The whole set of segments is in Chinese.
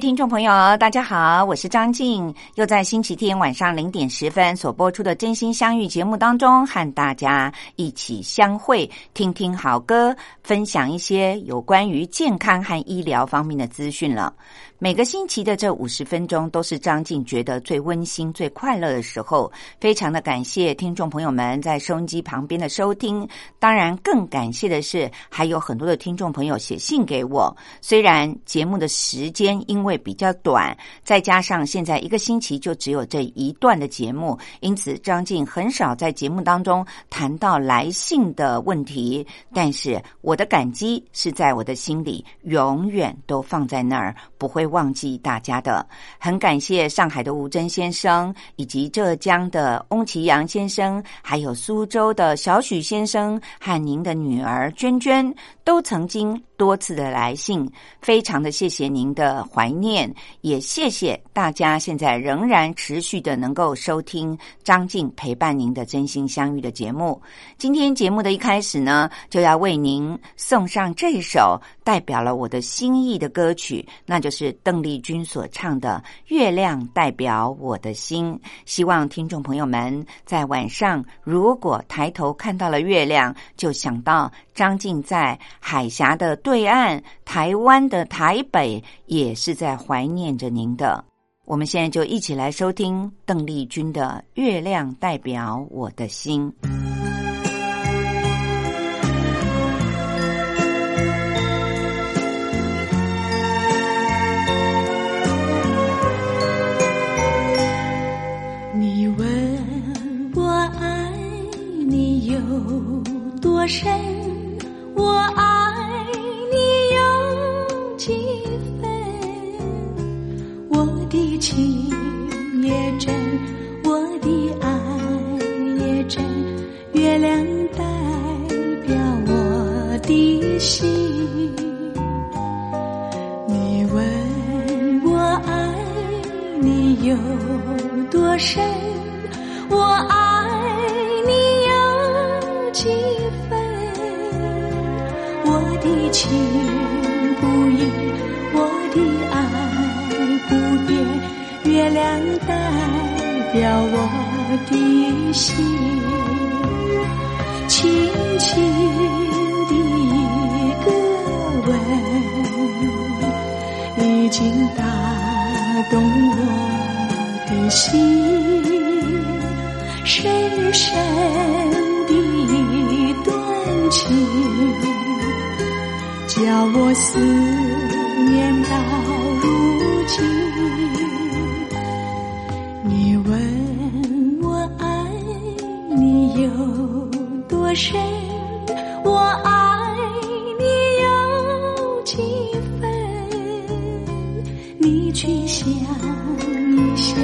听众朋友，大家好，我是张静，又在星期天晚上零点十分所播出的《真心相遇》节目当中，和大家一起相会，听听好歌，分享一些有关于健康和医疗方面的资讯了。每个星期的这五十分钟都是张静觉得最温馨、最快乐的时候，非常的感谢听众朋友们在收音机旁边的收听。当然，更感谢的是还有很多的听众朋友写信给我。虽然节目的时间因为比较短，再加上现在一个星期就只有这一段的节目，因此张静很少在节目当中谈到来信的问题。但是我的感激是在我的心里，永远都放在那儿，不会。忘记大家的，很感谢上海的吴真先生，以及浙江的翁其阳先生，还有苏州的小许先生和您的女儿娟娟，都曾经。多次的来信，非常的谢谢您的怀念，也谢谢大家现在仍然持续的能够收听张静陪伴您的真心相遇的节目。今天节目的一开始呢，就要为您送上这首代表了我的心意的歌曲，那就是邓丽君所唱的《月亮代表我的心》。希望听众朋友们在晚上如果抬头看到了月亮，就想到张静在海峡的。对岸台湾的台北也是在怀念着您的。我们现在就一起来收听邓丽君的《月亮代表我的心》。你问我爱你有多深，我爱你有。几分？我的情也真，我的爱也真。月亮代表我的心。你问我爱你有多深？我爱你有几分？的情。不移，我的爱不变，月亮代表我的心，轻轻的一个吻，已经打动我的心，深深的一段情。叫我思念到如今。你问我爱你有多深，我爱你有几分？你去想一想，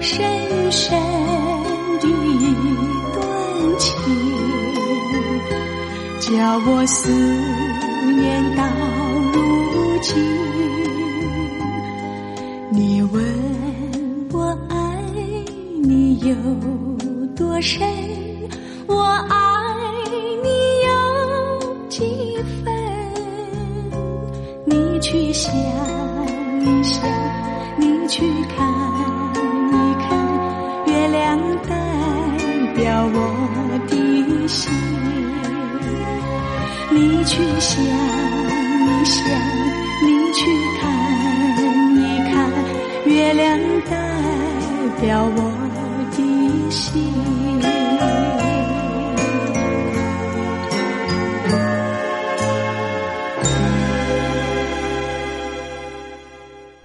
深深的恋情，叫我思念到如今，你问我爱你有多深，你去想一想，你去看一看，月亮代表我的心。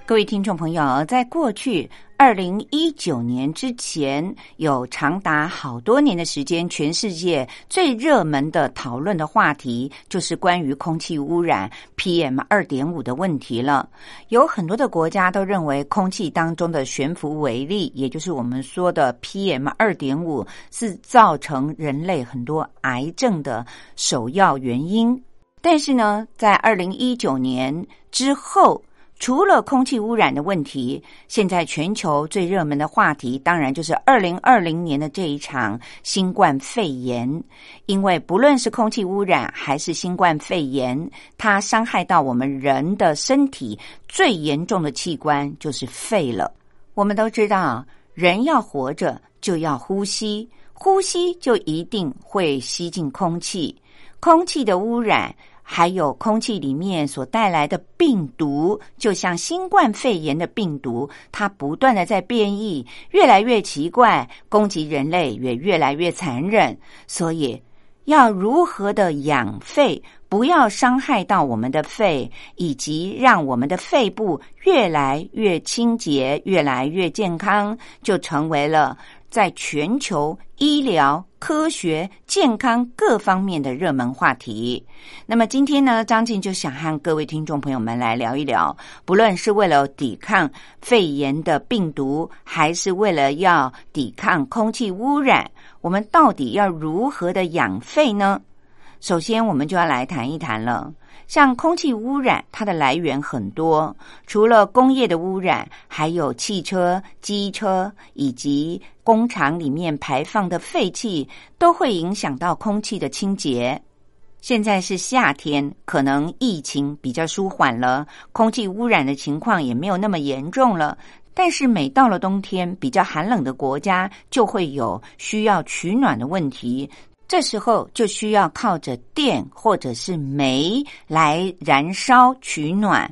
各位听众朋友，在过去二零一九年之前，有长达好多年的时间，全世界最热门的讨论的话题就是关于空气污染 PM 二点五的问题了。有很多的国家都认为，空气当中的悬浮微粒，也就是我们说的 PM 二点五，是造成人类很多癌症的首要原因。但是呢，在二零一九年之后，除了空气污染的问题，现在全球最热门的话题，当然就是二零二零年的这一场新冠肺炎。因为不论是空气污染还是新冠肺炎，它伤害到我们人的身体最严重的器官就是肺了。我们都知道，人要活着就要呼吸，呼吸就一定会吸进空气，空气的污染。还有空气里面所带来的病毒，就像新冠肺炎的病毒，它不断的在变异，越来越奇怪，攻击人类也越来越残忍。所以，要如何的养肺，不要伤害到我们的肺，以及让我们的肺部越来越清洁、越来越健康，就成为了。在全球医疗、科学、健康各方面的热门话题。那么今天呢，张静就想和各位听众朋友们来聊一聊，不论是为了抵抗肺炎的病毒，还是为了要抵抗空气污染，我们到底要如何的养肺呢？首先，我们就要来谈一谈了。像空气污染，它的来源很多，除了工业的污染，还有汽车、机车以及工厂里面排放的废气，都会影响到空气的清洁。现在是夏天，可能疫情比较舒缓了，空气污染的情况也没有那么严重了。但是每到了冬天，比较寒冷的国家就会有需要取暖的问题。这时候就需要靠着电或者是煤来燃烧取暖，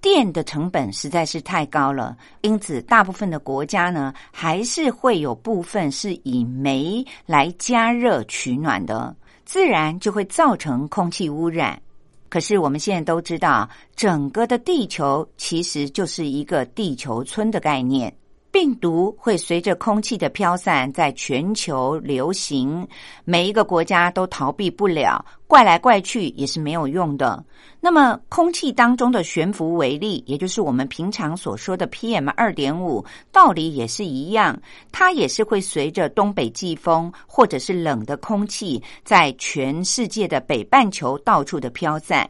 电的成本实在是太高了，因此大部分的国家呢，还是会有部分是以煤来加热取暖的，自然就会造成空气污染。可是我们现在都知道，整个的地球其实就是一个地球村的概念。病毒会随着空气的飘散，在全球流行，每一个国家都逃避不了，怪来怪去也是没有用的。那么，空气当中的悬浮微粒，也就是我们平常所说的 PM 二点五，道理也是一样，它也是会随着东北季风或者是冷的空气，在全世界的北半球到处的飘散。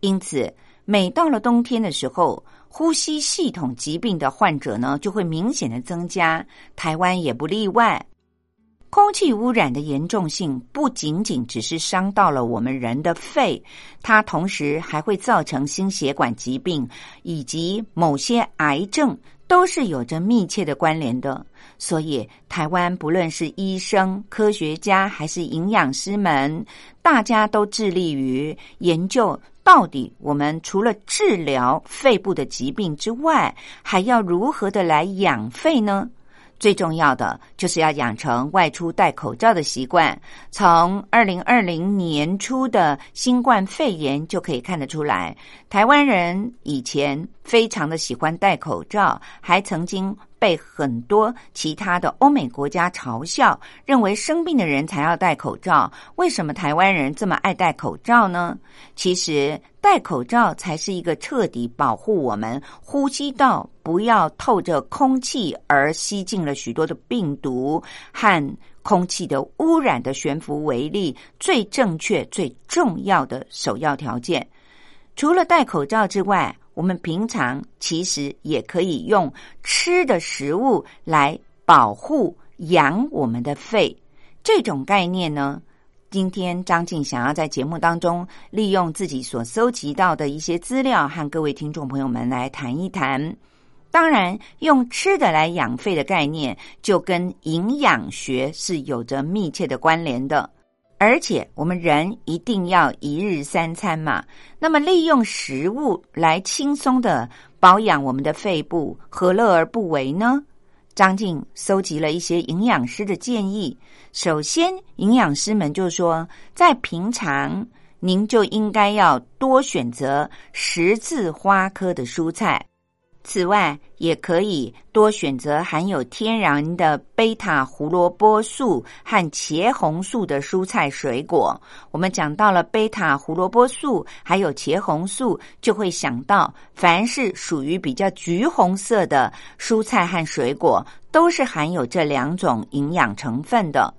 因此，每到了冬天的时候，呼吸系统疾病的患者呢，就会明显的增加，台湾也不例外。空气污染的严重性不仅仅只是伤到了我们人的肺，它同时还会造成心血管疾病以及某些癌症，都是有着密切的关联的。所以，台湾不论是医生、科学家还是营养师们，大家都致力于研究。到底我们除了治疗肺部的疾病之外，还要如何的来养肺呢？最重要的就是要养成外出戴口罩的习惯。从二零二零年初的新冠肺炎就可以看得出来，台湾人以前非常的喜欢戴口罩，还曾经。被很多其他的欧美国家嘲笑，认为生病的人才要戴口罩。为什么台湾人这么爱戴口罩呢？其实戴口罩才是一个彻底保护我们呼吸道不要透着空气而吸进了许多的病毒和空气的污染的悬浮微粒最正确、最重要的首要条件。除了戴口罩之外，我们平常其实也可以用吃的食物来保护、养我们的肺。这种概念呢，今天张静想要在节目当中利用自己所搜集到的一些资料，和各位听众朋友们来谈一谈。当然，用吃的来养肺的概念，就跟营养学是有着密切的关联的。而且，我们人一定要一日三餐嘛。那么，利用食物来轻松的保养我们的肺部，何乐而不为呢？张静搜集了一些营养师的建议。首先，营养师们就说，在平常您就应该要多选择十字花科的蔬菜。此外，也可以多选择含有天然的贝塔胡萝卜素和茄红素的蔬菜水果。我们讲到了贝塔胡萝卜素，还有茄红素，就会想到，凡是属于比较橘红色的蔬菜和水果，都是含有这两种营养成分的。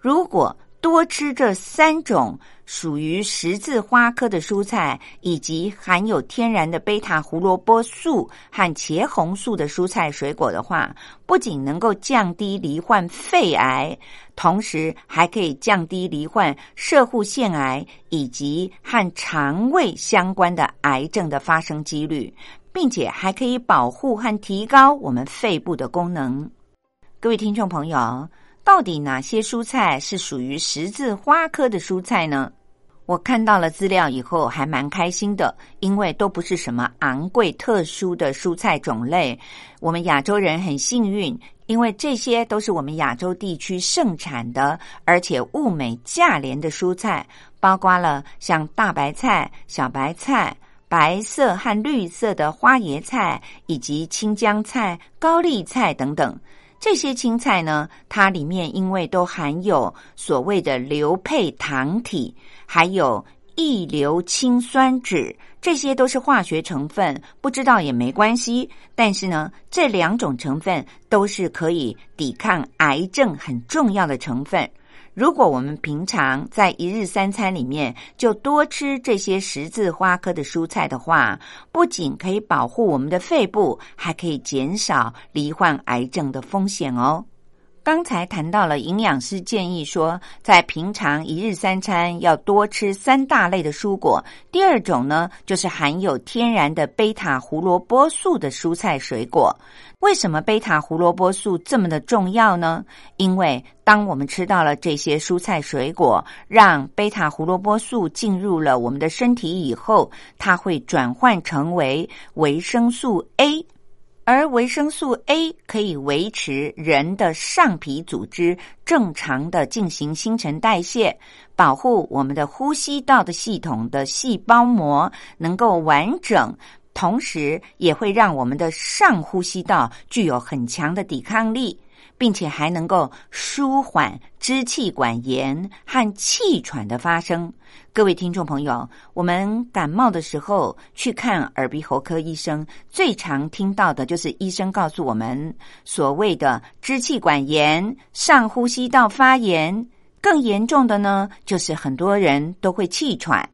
如果多吃这三种属于十字花科的蔬菜，以及含有天然的贝塔胡萝卜素和茄红素的蔬菜水果的话，不仅能够降低罹患肺癌，同时还可以降低罹患射护腺癌以及和肠胃相关的癌症的发生几率，并且还可以保护和提高我们肺部的功能。各位听众朋友。到底哪些蔬菜是属于十字花科的蔬菜呢？我看到了资料以后还蛮开心的，因为都不是什么昂贵特殊的蔬菜种类。我们亚洲人很幸运，因为这些都是我们亚洲地区盛产的，而且物美价廉的蔬菜，包括了像大白菜、小白菜、白色和绿色的花椰菜，以及青江菜、高丽菜等等。这些青菜呢，它里面因为都含有所谓的硫配糖体，还有异硫氰酸酯，这些都是化学成分，不知道也没关系。但是呢，这两种成分都是可以抵抗癌症很重要的成分。如果我们平常在一日三餐里面就多吃这些十字花科的蔬菜的话，不仅可以保护我们的肺部，还可以减少罹患癌症的风险哦。刚才谈到了营养师建议说，在平常一日三餐要多吃三大类的蔬果。第二种呢，就是含有天然的贝塔胡萝卜素的蔬菜水果。为什么贝塔胡萝卜素这么的重要呢？因为当我们吃到了这些蔬菜水果，让贝塔胡萝卜素进入了我们的身体以后，它会转换成为维生素 A。而维生素 A 可以维持人的上皮组织正常的进行新陈代谢，保护我们的呼吸道的系统的细胞膜能够完整，同时也会让我们的上呼吸道具有很强的抵抗力。并且还能够舒缓支气管炎和气喘的发生。各位听众朋友，我们感冒的时候去看耳鼻喉科医生，最常听到的就是医生告诉我们，所谓的支气管炎、上呼吸道发炎，更严重的呢，就是很多人都会气喘。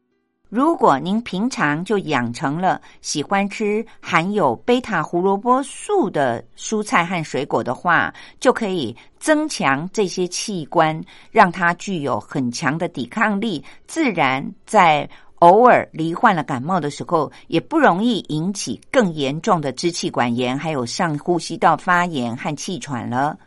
如果您平常就养成了喜欢吃含有贝塔胡萝卜素的蔬菜和水果的话，就可以增强这些器官，让它具有很强的抵抗力，自然在偶尔罹患了感冒的时候，也不容易引起更严重的支气管炎，还有上呼吸道发炎和气喘了。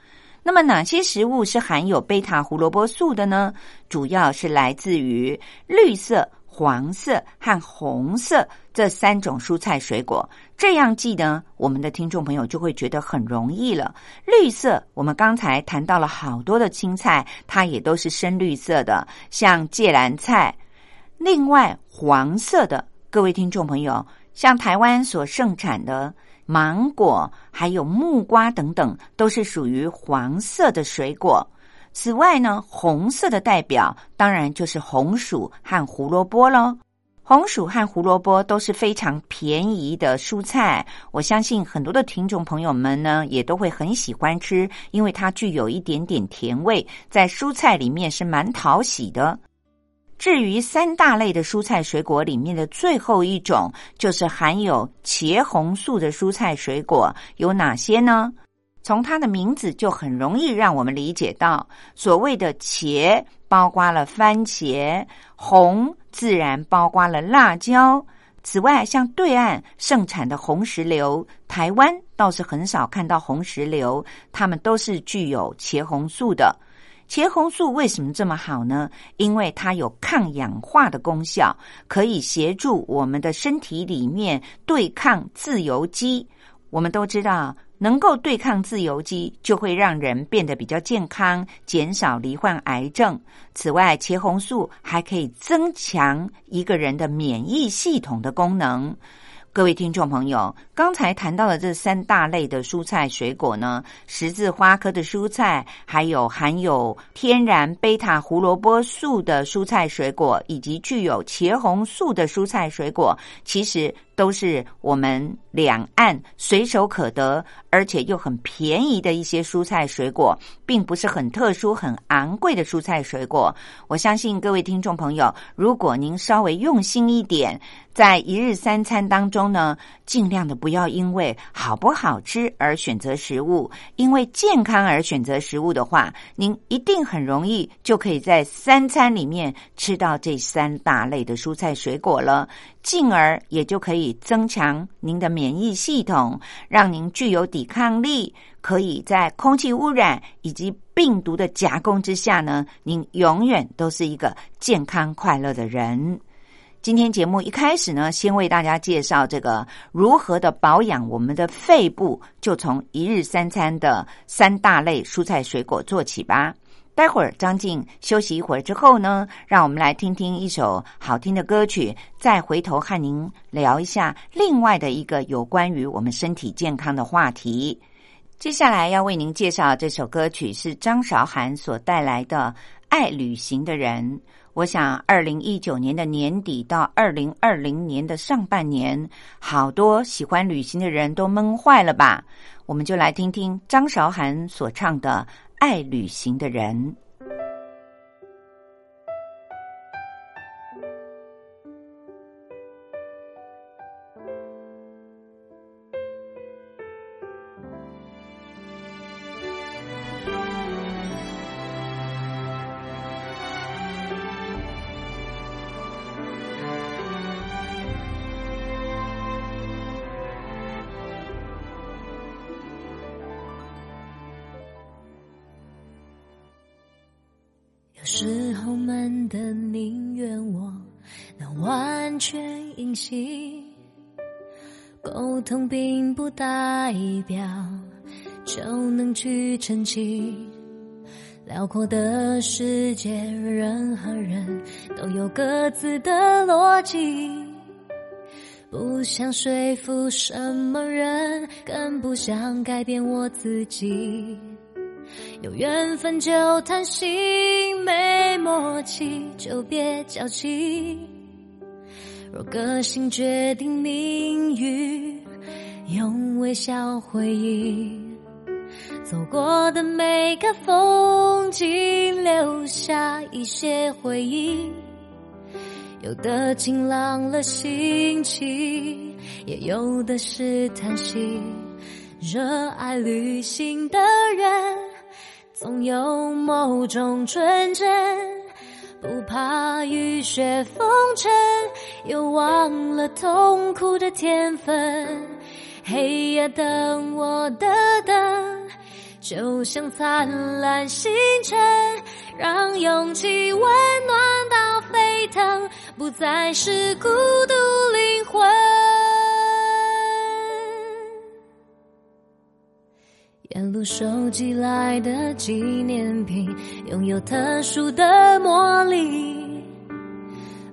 那么，哪些食物是含有贝塔胡萝卜素的呢？主要是来自于绿色。黄色和红色这三种蔬菜水果，这样记呢，我们的听众朋友就会觉得很容易了。绿色，我们刚才谈到了好多的青菜，它也都是深绿色的，像芥蓝菜。另外，黄色的，各位听众朋友，像台湾所盛产的芒果，还有木瓜等等，都是属于黄色的水果。此外呢，红色的代表当然就是红薯和胡萝卜喽。红薯和胡萝卜都是非常便宜的蔬菜，我相信很多的听众朋友们呢也都会很喜欢吃，因为它具有一点点甜味，在蔬菜里面是蛮讨喜的。至于三大类的蔬菜水果里面的最后一种，就是含有茄红素的蔬菜水果，有哪些呢？从它的名字就很容易让我们理解到，所谓的茄包括了番茄，红自然包括了辣椒。此外，像对岸盛产的红石榴，台湾倒是很少看到红石榴，它们都是具有茄红素的。茄红素为什么这么好呢？因为它有抗氧化的功效，可以协助我们的身体里面对抗自由基。我们都知道，能够对抗自由基，就会让人变得比较健康，减少罹患癌症。此外，茄红素还可以增强一个人的免疫系统的功能。各位听众朋友，刚才谈到的这三大类的蔬菜水果呢，十字花科的蔬菜，还有含有天然贝塔胡萝卜素的蔬菜水果，以及具有茄红素的蔬菜水果，其实都是我们两岸随手可得，而且又很便宜的一些蔬菜水果，并不是很特殊、很昂贵的蔬菜水果。我相信各位听众朋友，如果您稍微用心一点。在一日三餐当中呢，尽量的不要因为好不好吃而选择食物，因为健康而选择食物的话，您一定很容易就可以在三餐里面吃到这三大类的蔬菜水果了，进而也就可以增强您的免疫系统，让您具有抵抗力，可以在空气污染以及病毒的夹攻之下呢，您永远都是一个健康快乐的人。今天节目一开始呢，先为大家介绍这个如何的保养我们的肺部，就从一日三餐的三大类蔬菜水果做起吧。待会儿张静休息一会儿之后呢，让我们来听听一首好听的歌曲，再回头和您聊一下另外的一个有关于我们身体健康的话题。接下来要为您介绍这首歌曲是张韶涵所带来的《爱旅行的人》。我想，二零一九年的年底到二零二零年的上半年，好多喜欢旅行的人都闷坏了吧？我们就来听听张韶涵所唱的《爱旅行的人》。有时候闷的宁愿我能完全隐形，沟通并不代表就能去澄清。辽阔的世界，人和人都有各自的逻辑，不想说服什么人，更不想改变我自己。有缘分就谈心，没默契就别矫情。若个性决定命运，用微笑回应。走过的每个风景，留下一些回忆。有的晴朗了心情，也有的是叹息。热爱旅行的人。总有某种纯真，不怕雨雪风尘，又忘了痛苦的天分。黑夜等我的灯，就像灿烂星辰，让勇气温暖到沸腾，不再是孤独灵魂。沿路收集来的纪念品，拥有特殊的魔力。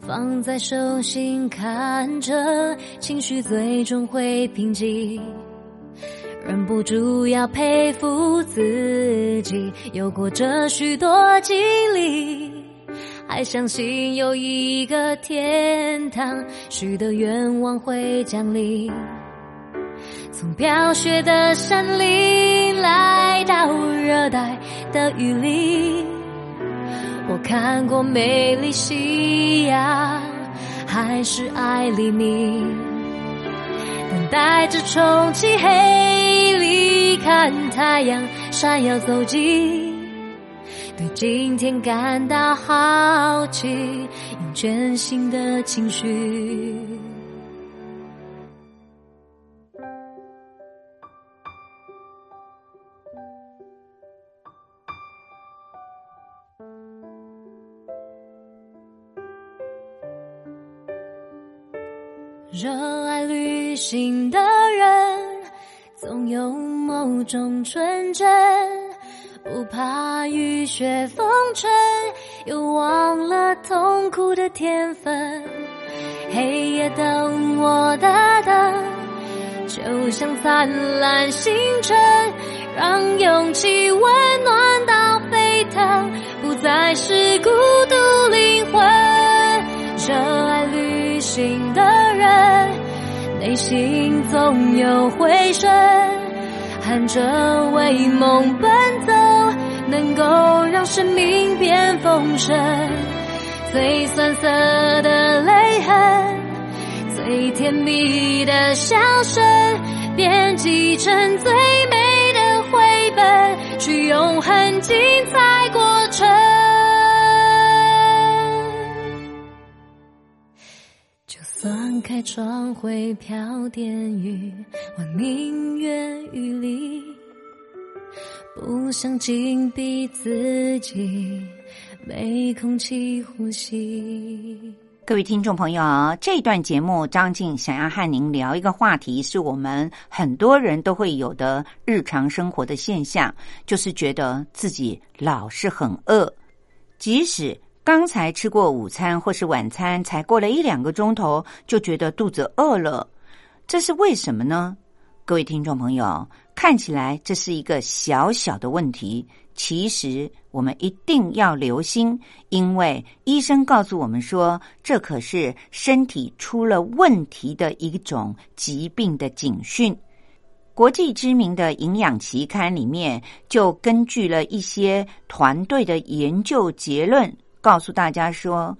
放在手心看着，情绪最终会平静。忍不住要佩服自己，有过这许多经历，还相信有一个天堂，许的愿望会降临。从飘雪的山林来到热带的雨林，我看过美丽夕阳，还是爱黎明，等待着重启黑里看太阳闪耀走近，对今天感到好奇，用全新的情绪。热爱旅行的人，总有某种纯真，不怕雨雪风尘，又忘了痛苦的天分。黑夜等我的灯，就像灿烂星辰，让勇气温暖到沸腾，不再是孤独灵魂。热爱旅行的。内心总有回声，喊着为梦奔走，能够让生命变丰盛。最酸涩的泪痕，最甜蜜的笑声，编辑成最美的绘本，去永恒精彩过程。算开窗会飘点雨，我宁愿雨里，不想紧闭自己，没空气呼吸。各位听众朋友，这段节目张静想要和您聊一个话题，是我们很多人都会有的日常生活的现象，就是觉得自己老是很饿，即使。刚才吃过午餐或是晚餐，才过了一两个钟头，就觉得肚子饿了，这是为什么呢？各位听众朋友，看起来这是一个小小的问题，其实我们一定要留心，因为医生告诉我们说，这可是身体出了问题的一种疾病的警讯。国际知名的营养期刊里面就根据了一些团队的研究结论。告诉大家说，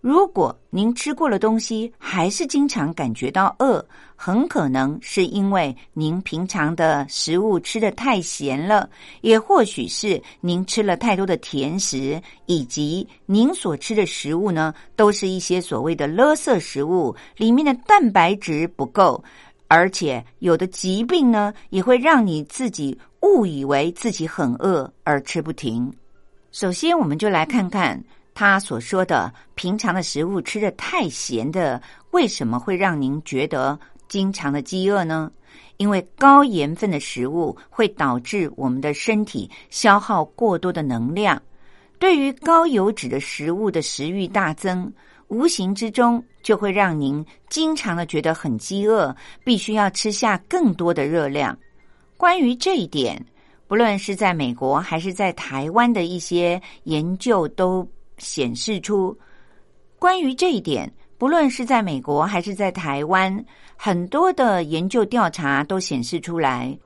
如果您吃过了东西，还是经常感觉到饿，很可能是因为您平常的食物吃的太咸了，也或许是您吃了太多的甜食，以及您所吃的食物呢，都是一些所谓的垃圾食物，里面的蛋白质不够，而且有的疾病呢，也会让你自己误以为自己很饿而吃不停。首先，我们就来看看他所说的平常的食物吃的太咸的，为什么会让您觉得经常的饥饿呢？因为高盐分的食物会导致我们的身体消耗过多的能量，对于高油脂的食物的食欲大增，无形之中就会让您经常的觉得很饥饿，必须要吃下更多的热量。关于这一点。不论是在美国还是在台湾的一些研究都显示出，关于这一点，不论是在美国还是在台湾，很多的研究调查都显示出来，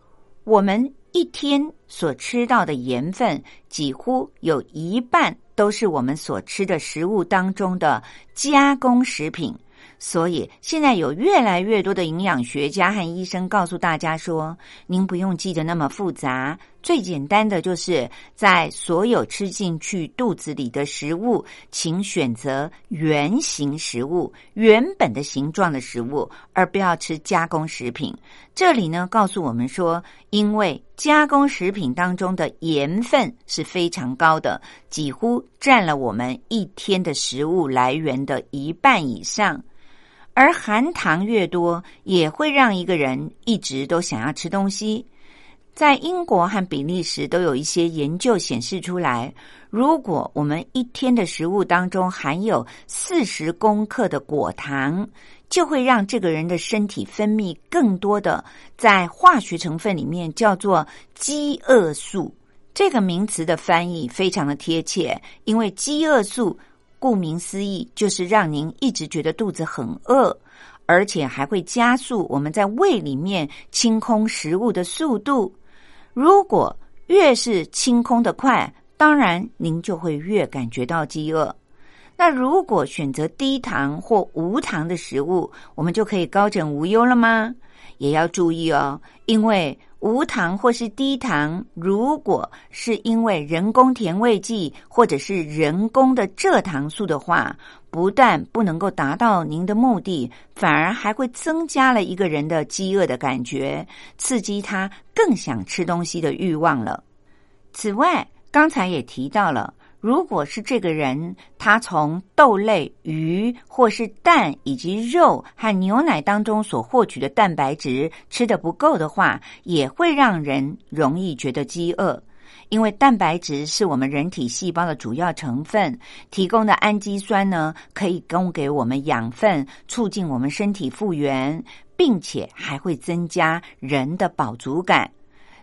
我们一天所吃到的盐分，几乎有一半都是我们所吃的食物当中的加工食品。所以，现在有越来越多的营养学家和医生告诉大家说：“您不用记得那么复杂，最简单的就是在所有吃进去肚子里的食物，请选择圆形食物、原本的形状的食物，而不要吃加工食品。”这里呢，告诉我们说，因为加工食品当中的盐分是非常高的，几乎占了我们一天的食物来源的一半以上。而含糖越多，也会让一个人一直都想要吃东西。在英国和比利时都有一些研究显示出来，如果我们一天的食物当中含有四十公克的果糖，就会让这个人的身体分泌更多的在化学成分里面叫做饥饿素。这个名词的翻译非常的贴切，因为饥饿素。顾名思义，就是让您一直觉得肚子很饿，而且还会加速我们在胃里面清空食物的速度。如果越是清空的快，当然您就会越感觉到饥饿。那如果选择低糖或无糖的食物，我们就可以高枕无忧了吗？也要注意哦，因为无糖或是低糖，如果是因为人工甜味剂或者是人工的蔗糖素的话，不但不能够达到您的目的，反而还会增加了一个人的饥饿的感觉，刺激他更想吃东西的欲望了。此外，刚才也提到了。如果是这个人，他从豆类、鱼或是蛋以及肉和牛奶当中所获取的蛋白质吃的不够的话，也会让人容易觉得饥饿。因为蛋白质是我们人体细胞的主要成分，提供的氨基酸呢，可以供给我们养分，促进我们身体复原，并且还会增加人的饱足感。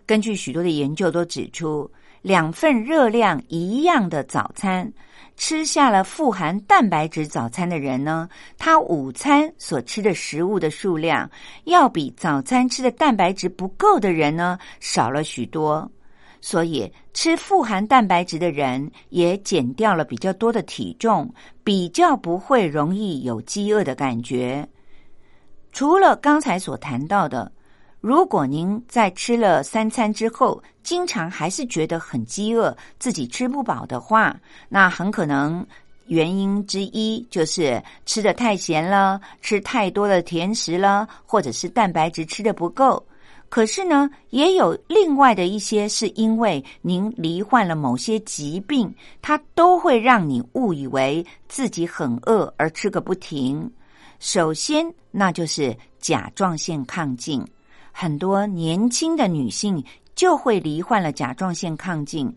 根据许多的研究都指出。两份热量一样的早餐，吃下了富含蛋白质早餐的人呢，他午餐所吃的食物的数量，要比早餐吃的蛋白质不够的人呢少了许多。所以，吃富含蛋白质的人也减掉了比较多的体重，比较不会容易有饥饿的感觉。除了刚才所谈到的。如果您在吃了三餐之后，经常还是觉得很饥饿，自己吃不饱的话，那很可能原因之一就是吃的太咸了，吃太多的甜食了，或者是蛋白质吃的不够。可是呢，也有另外的一些是因为您罹患了某些疾病，它都会让你误以为自己很饿而吃个不停。首先，那就是甲状腺亢进。很多年轻的女性就会罹患了甲状腺亢进。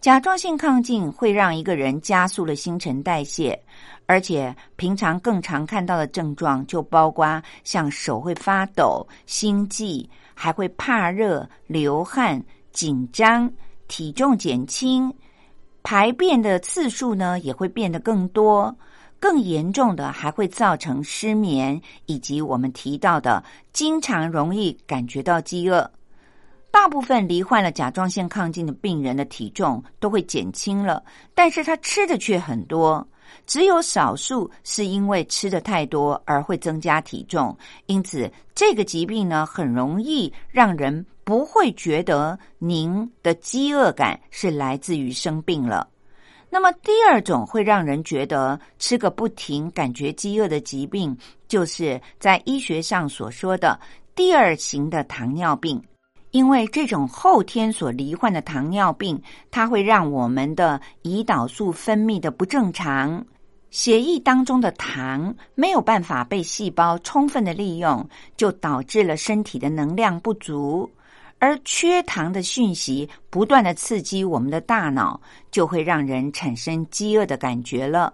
甲状腺亢进会让一个人加速了新陈代谢，而且平常更常看到的症状就包括像手会发抖、心悸，还会怕热、流汗、紧张、体重减轻，排便的次数呢也会变得更多。更严重的还会造成失眠，以及我们提到的经常容易感觉到饥饿。大部分罹患了甲状腺亢进的病人的体重都会减轻了，但是他吃的却很多。只有少数是因为吃的太多而会增加体重，因此这个疾病呢，很容易让人不会觉得您的饥饿感是来自于生病了。那么第二种会让人觉得吃个不停、感觉饥饿的疾病，就是在医学上所说的第二型的糖尿病。因为这种后天所罹患的糖尿病，它会让我们的胰岛素分泌的不正常，血液当中的糖没有办法被细胞充分的利用，就导致了身体的能量不足。而缺糖的讯息不断的刺激我们的大脑，就会让人产生饥饿的感觉了。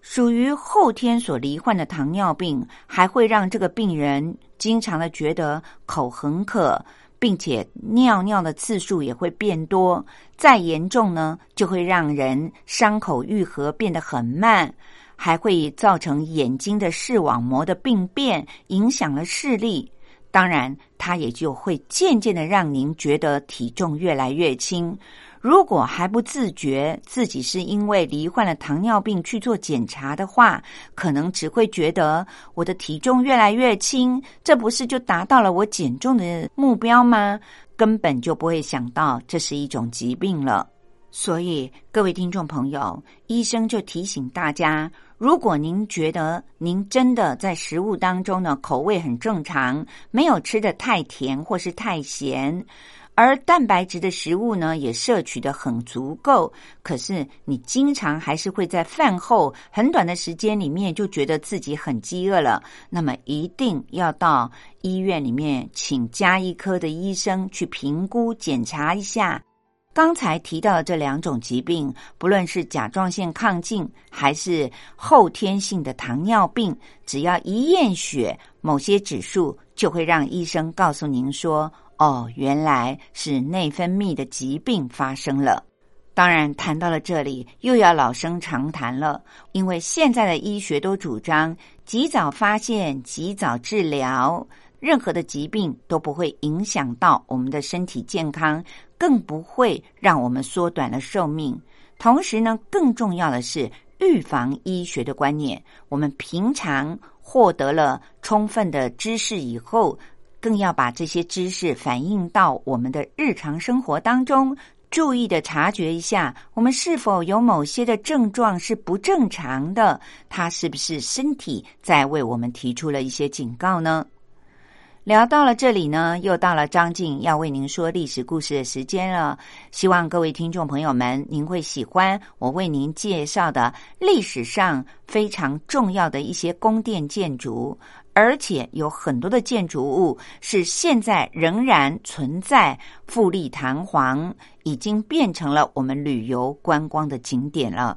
属于后天所罹患的糖尿病，还会让这个病人经常的觉得口很渴，并且尿尿的次数也会变多。再严重呢，就会让人伤口愈合变得很慢，还会造成眼睛的视网膜的病变，影响了视力。当然，它也就会渐渐的让您觉得体重越来越轻。如果还不自觉自己是因为罹患了糖尿病去做检查的话，可能只会觉得我的体重越来越轻，这不是就达到了我减重的目标吗？根本就不会想到这是一种疾病了。所以，各位听众朋友，医生就提醒大家。如果您觉得您真的在食物当中呢口味很正常，没有吃的太甜或是太咸，而蛋白质的食物呢也摄取的很足够，可是你经常还是会在饭后很短的时间里面就觉得自己很饥饿了，那么一定要到医院里面请加医科的医生去评估检查一下。刚才提到的这两种疾病，不论是甲状腺亢进还是后天性的糖尿病，只要一验血，某些指数就会让医生告诉您说：“哦，原来是内分泌的疾病发生了。”当然，谈到了这里，又要老生常谈了，因为现在的医学都主张及早发现、及早治疗。任何的疾病都不会影响到我们的身体健康，更不会让我们缩短了寿命。同时呢，更重要的是预防医学的观念。我们平常获得了充分的知识以后，更要把这些知识反映到我们的日常生活当中，注意的察觉一下，我们是否有某些的症状是不正常的，它是不是身体在为我们提出了一些警告呢？聊到了这里呢，又到了张静要为您说历史故事的时间了。希望各位听众朋友们，您会喜欢我为您介绍的历史上非常重要的一些宫殿建筑，而且有很多的建筑物是现在仍然存在、富丽堂皇，已经变成了我们旅游观光的景点了。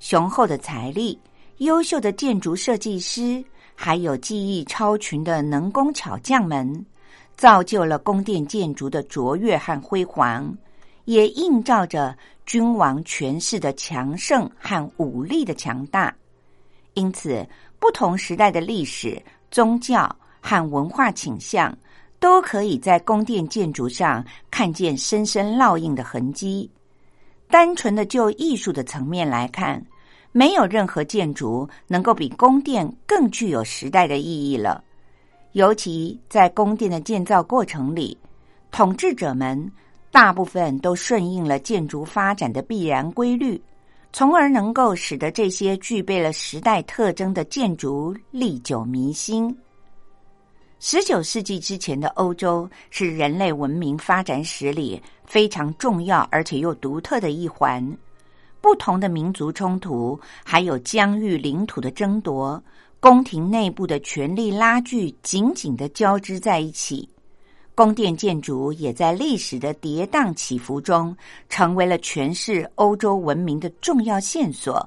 雄厚的财力、优秀的建筑设计师，还有技艺超群的能工巧匠们，造就了宫殿建筑的卓越和辉煌，也映照着君王权势的强盛和武力的强大。因此，不同时代的历史、宗教和文化倾向，都可以在宫殿建筑上看见深深烙印的痕迹。单纯的就艺术的层面来看，没有任何建筑能够比宫殿更具有时代的意义了。尤其在宫殿的建造过程里，统治者们大部分都顺应了建筑发展的必然规律，从而能够使得这些具备了时代特征的建筑历久弥新。十九世纪之前的欧洲是人类文明发展史里非常重要而且又独特的一环。不同的民族冲突，还有疆域领土的争夺，宫廷内部的权力拉锯紧紧的交织在一起。宫殿建筑也在历史的跌宕起伏中，成为了诠释欧洲文明的重要线索。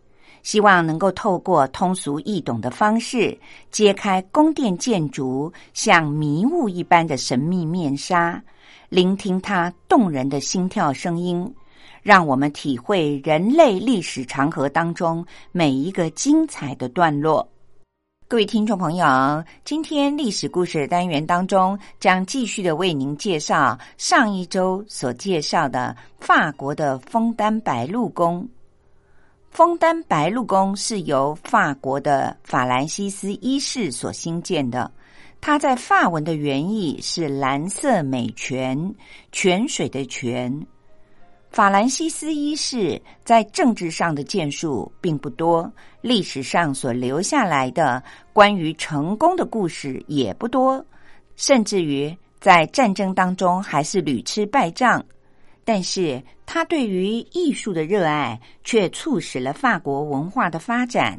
希望能够透过通俗易懂的方式，揭开宫殿建筑像迷雾一般的神秘面纱，聆听它动人的心跳声音，让我们体会人类历史长河当中每一个精彩的段落。各位听众朋友，今天历史故事单元当中将继续的为您介绍上一周所介绍的法国的枫丹白露宫。枫丹白露宫是由法国的法兰西斯一世所兴建的。它在法文的原意是“蓝色美泉”，泉水的泉。法兰西斯一世在政治上的建树并不多，历史上所留下来的关于成功的故事也不多，甚至于在战争当中还是屡吃败仗。但是他对于艺术的热爱，却促使了法国文化的发展。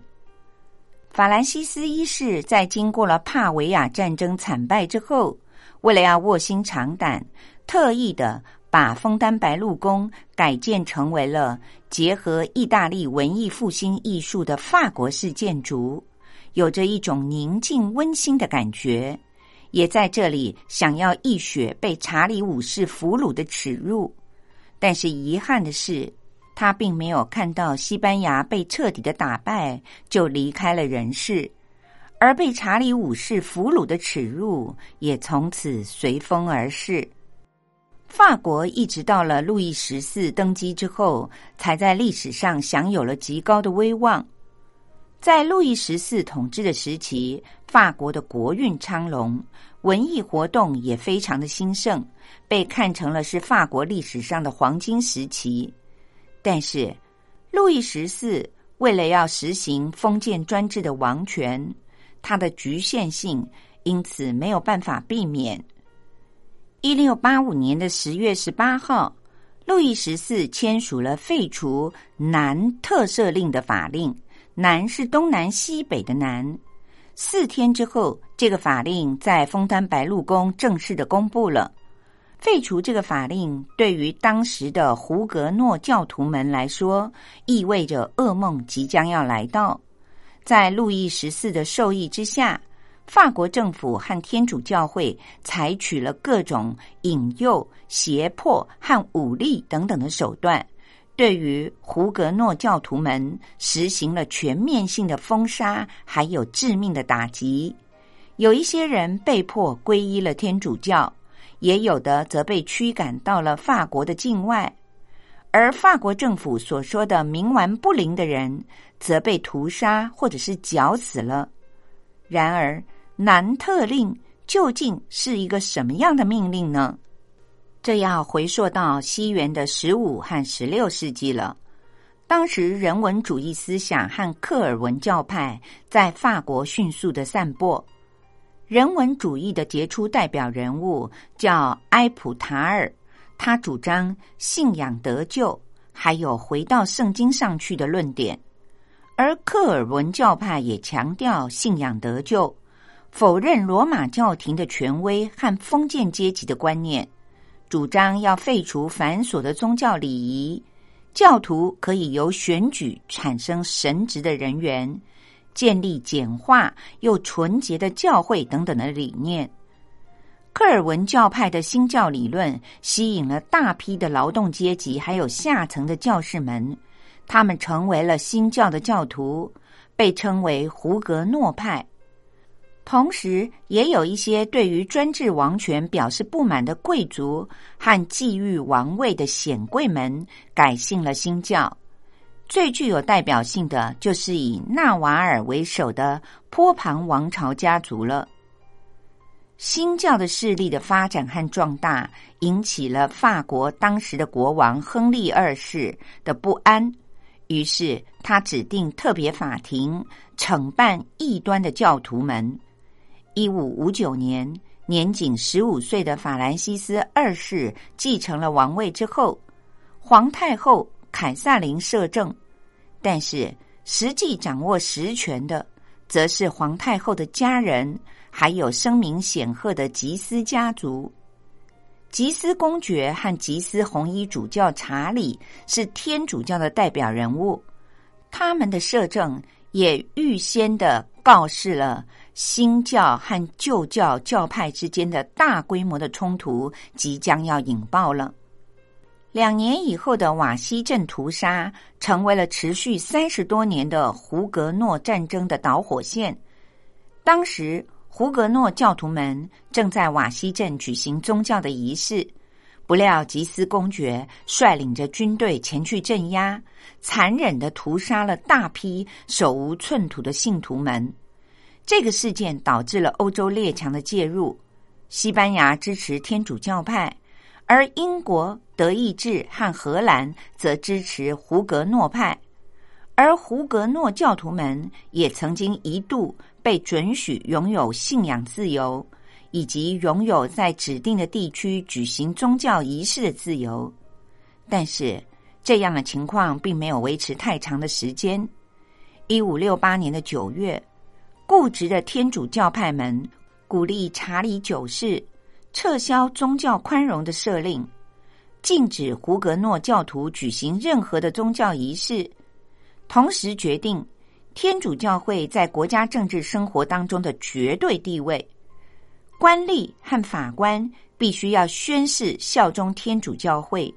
法兰西斯一世在经过了帕维亚战争惨败之后，为了要卧薪尝胆，特意的把枫丹白露宫改建成为了结合意大利文艺复兴艺术的法国式建筑，有着一种宁静温馨的感觉。也在这里想要一雪被查理五世俘虏的耻辱。但是遗憾的是，他并没有看到西班牙被彻底的打败就离开了人世，而被查理五世俘虏的耻辱也从此随风而逝。法国一直到了路易十四登基之后，才在历史上享有了极高的威望。在路易十四统治的时期，法国的国运昌隆，文艺活动也非常的兴盛。被看成了是法国历史上的黄金时期，但是路易十四为了要实行封建专制的王权，他的局限性因此没有办法避免。一六八五年的十月十八号，路易十四签署了废除南特赦令的法令，南是东南西北的南。四天之后，这个法令在枫丹白露宫正式的公布了。废除这个法令，对于当时的胡格诺教徒们来说，意味着噩梦即将要来到。在路易十四的授意之下，法国政府和天主教会采取了各种引诱、胁迫和武力等等的手段，对于胡格诺教徒们实行了全面性的封杀，还有致命的打击。有一些人被迫皈依了天主教。也有的则被驱赶到了法国的境外，而法国政府所说的冥顽不灵的人，则被屠杀或者是绞死了。然而，南特令究竟是一个什么样的命令呢？这要回溯到西元的十五和十六世纪了。当时，人文主义思想和克尔文教派在法国迅速的散播。人文主义的杰出代表人物叫埃普塔尔，他主张信仰得救，还有回到圣经上去的论点；而克尔文教派也强调信仰得救，否认罗马教廷的权威和封建阶级的观念，主张要废除繁琐的宗教礼仪，教徒可以由选举产生神职的人员。建立简化又纯洁的教会等等的理念，科尔文教派的新教理论吸引了大批的劳动阶级，还有下层的教士们，他们成为了新教的教徒，被称为胡格诺派。同时，也有一些对于专制王权表示不满的贵族和觊觎王位的显贵们改信了新教。最具有代表性的就是以纳瓦尔为首的波旁王朝家族了。新教的势力的发展和壮大，引起了法国当时的国王亨利二世的不安，于是他指定特别法庭惩办异端的教徒们。一五五九年，年仅十五岁的法兰西斯二世继承了王位之后，皇太后凯撒琳摄政，但是实际掌握实权的，则是皇太后的家人，还有声名显赫的吉斯家族。吉斯公爵和吉斯红衣主教查理是天主教的代表人物，他们的摄政也预先的告示了。新教和旧教教派之间的大规模的冲突即将要引爆了。两年以后的瓦西镇屠杀，成为了持续三十多年的胡格诺战争的导火线。当时，胡格诺教徒们正在瓦西镇举行宗教的仪式，不料吉斯公爵率领着军队前去镇压，残忍的屠杀了大批手无寸土的信徒们。这个事件导致了欧洲列强的介入，西班牙支持天主教派，而英国、德意志和荷兰则支持胡格诺派，而胡格诺教徒们也曾经一度被准许拥有信仰自由，以及拥有在指定的地区举行宗教仪式的自由。但是，这样的情况并没有维持太长的时间。一五六八年的九月。固执的天主教派们鼓励查理九世撤销宗教宽容的赦令，禁止胡格诺教徒举行任何的宗教仪式，同时决定天主教会在国家政治生活当中的绝对地位，官吏和法官必须要宣誓效忠天主教会，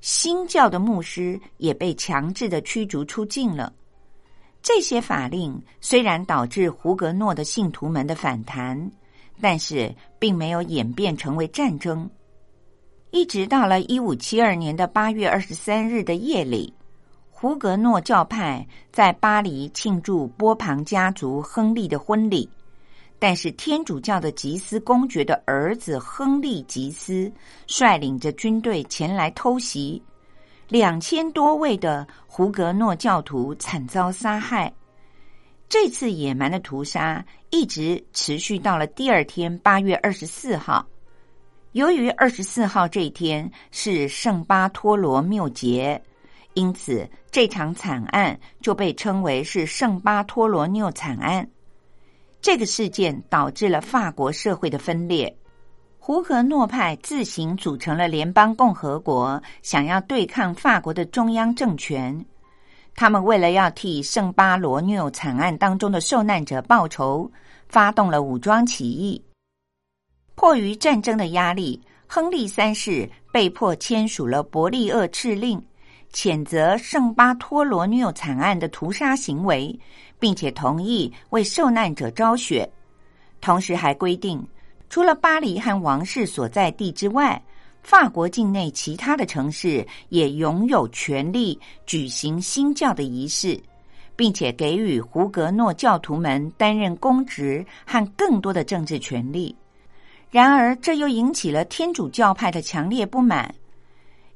新教的牧师也被强制的驱逐出境了。这些法令虽然导致胡格诺的信徒们的反弹，但是并没有演变成为战争。一直到了一五七二年的八月二十三日的夜里，胡格诺教派在巴黎庆祝波旁家族亨利的婚礼，但是天主教的吉斯公爵的儿子亨利吉斯率领着军队前来偷袭。两千多位的胡格诺教徒惨遭杀害。这次野蛮的屠杀一直持续到了第二天，八月二十四号。由于二十四号这一天是圣巴托罗缪节，因此这场惨案就被称为是圣巴托罗缪惨案。这个事件导致了法国社会的分裂。胡格诺派自行组成了联邦共和国，想要对抗法国的中央政权。他们为了要替圣巴罗缪惨案当中的受难者报仇，发动了武装起义。迫于战争的压力，亨利三世被迫签署了伯利厄敕令，谴责圣巴托罗缪惨案的屠杀行为，并且同意为受难者昭雪，同时还规定。除了巴黎和王室所在地之外，法国境内其他的城市也拥有权利举行新教的仪式，并且给予胡格诺教徒们担任公职和更多的政治权利。然而，这又引起了天主教派的强烈不满。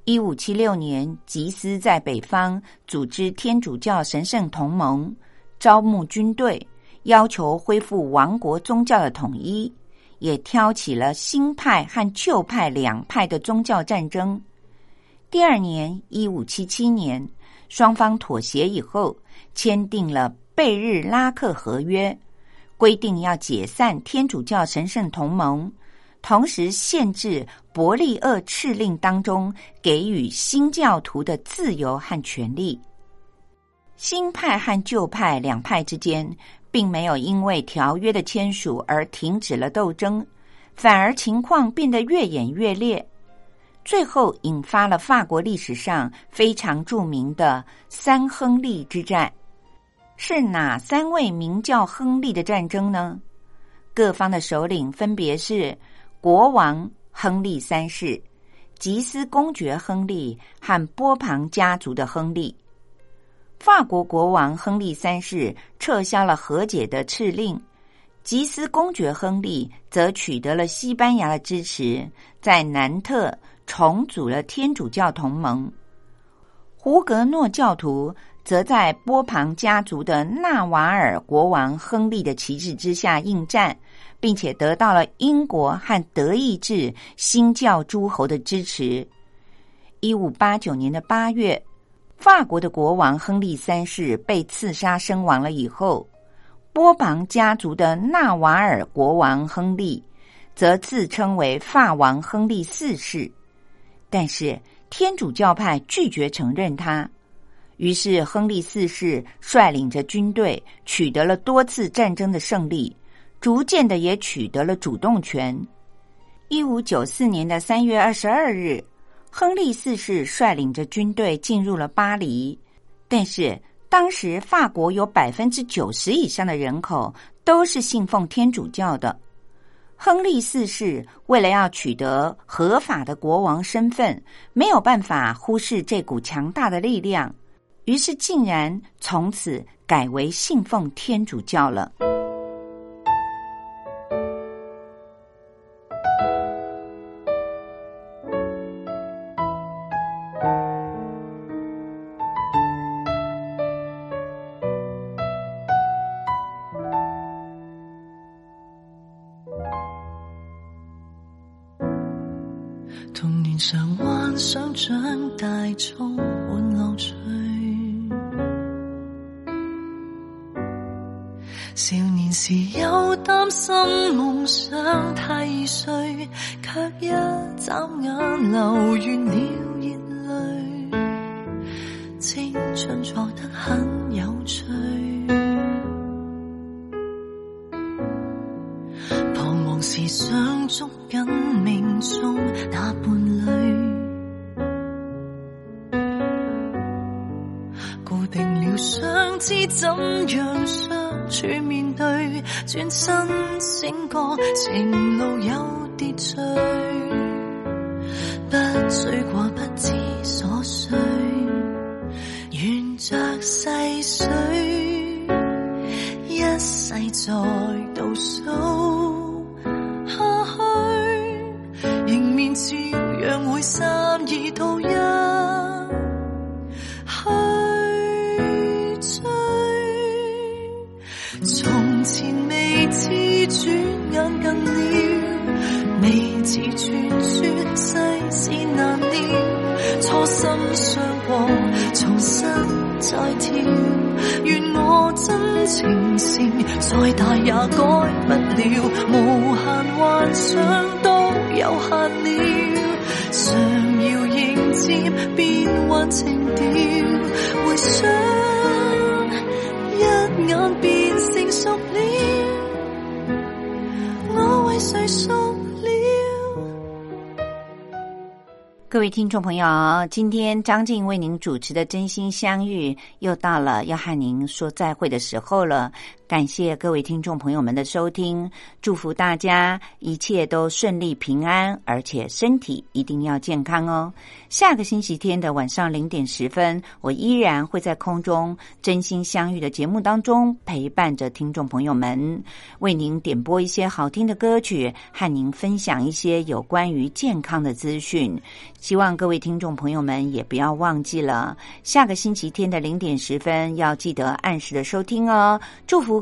一五七六年，吉斯在北方组织天主教神圣同盟，招募军队，要求恢复王国宗教的统一。也挑起了新派和旧派两派的宗教战争。第二年，一五七七年，双方妥协以后，签订了贝日拉克合约，规定要解散天主教神圣同盟，同时限制伯利厄敕令当中给予新教徒的自由和权利。新派和旧派两派之间。并没有因为条约的签署而停止了斗争，反而情况变得越演越烈，最后引发了法国历史上非常著名的三亨利之战。是哪三位名叫亨利的战争呢？各方的首领分别是国王亨利三世、吉斯公爵亨利和波旁家族的亨利。法国国王亨利三世撤销了和解的敕令，吉斯公爵亨利则取得了西班牙的支持，在南特重组了天主教同盟。胡格诺教徒则在波旁家族的纳瓦尔国王亨利的旗帜之下应战，并且得到了英国和德意志新教诸侯的支持。一五八九年的八月，法国的国王亨利三世被刺杀身亡了以后，波旁家族的纳瓦尔国王亨利则自称为法王亨利四世，但是。天主教派拒绝承认他，于是亨利四世率领着军队取得了多次战争的胜利，逐渐的也取得了主动权。一五九四年的三月二十二日，亨利四世率领着军队进入了巴黎，但是当时法国有百分之九十以上的人口都是信奉天主教的。亨利四世为了要取得合法的国王身份，没有办法忽视这股强大的力量，于是竟然从此改为信奉天主教了。充满乐趣，少年时有担心梦想太碎，却一眨眼流完了怎样相处面对，转身醒觉，情路有跌坠，各位听众朋友，今天张静为您主持的《真心相遇》又到了要和您说再会的时候了。感谢各位听众朋友们的收听，祝福大家一切都顺利平安，而且身体一定要健康哦。下个星期天的晚上零点十分，我依然会在空中真心相遇的节目当中陪伴着听众朋友们，为您点播一些好听的歌曲，和您分享一些有关于健康的资讯。希望各位听众朋友们也不要忘记了，下个星期天的零点十分要记得按时的收听哦。祝福。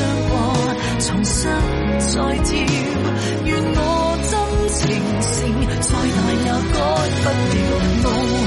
伤过，重新再跳，愿我真情线再大也改不了。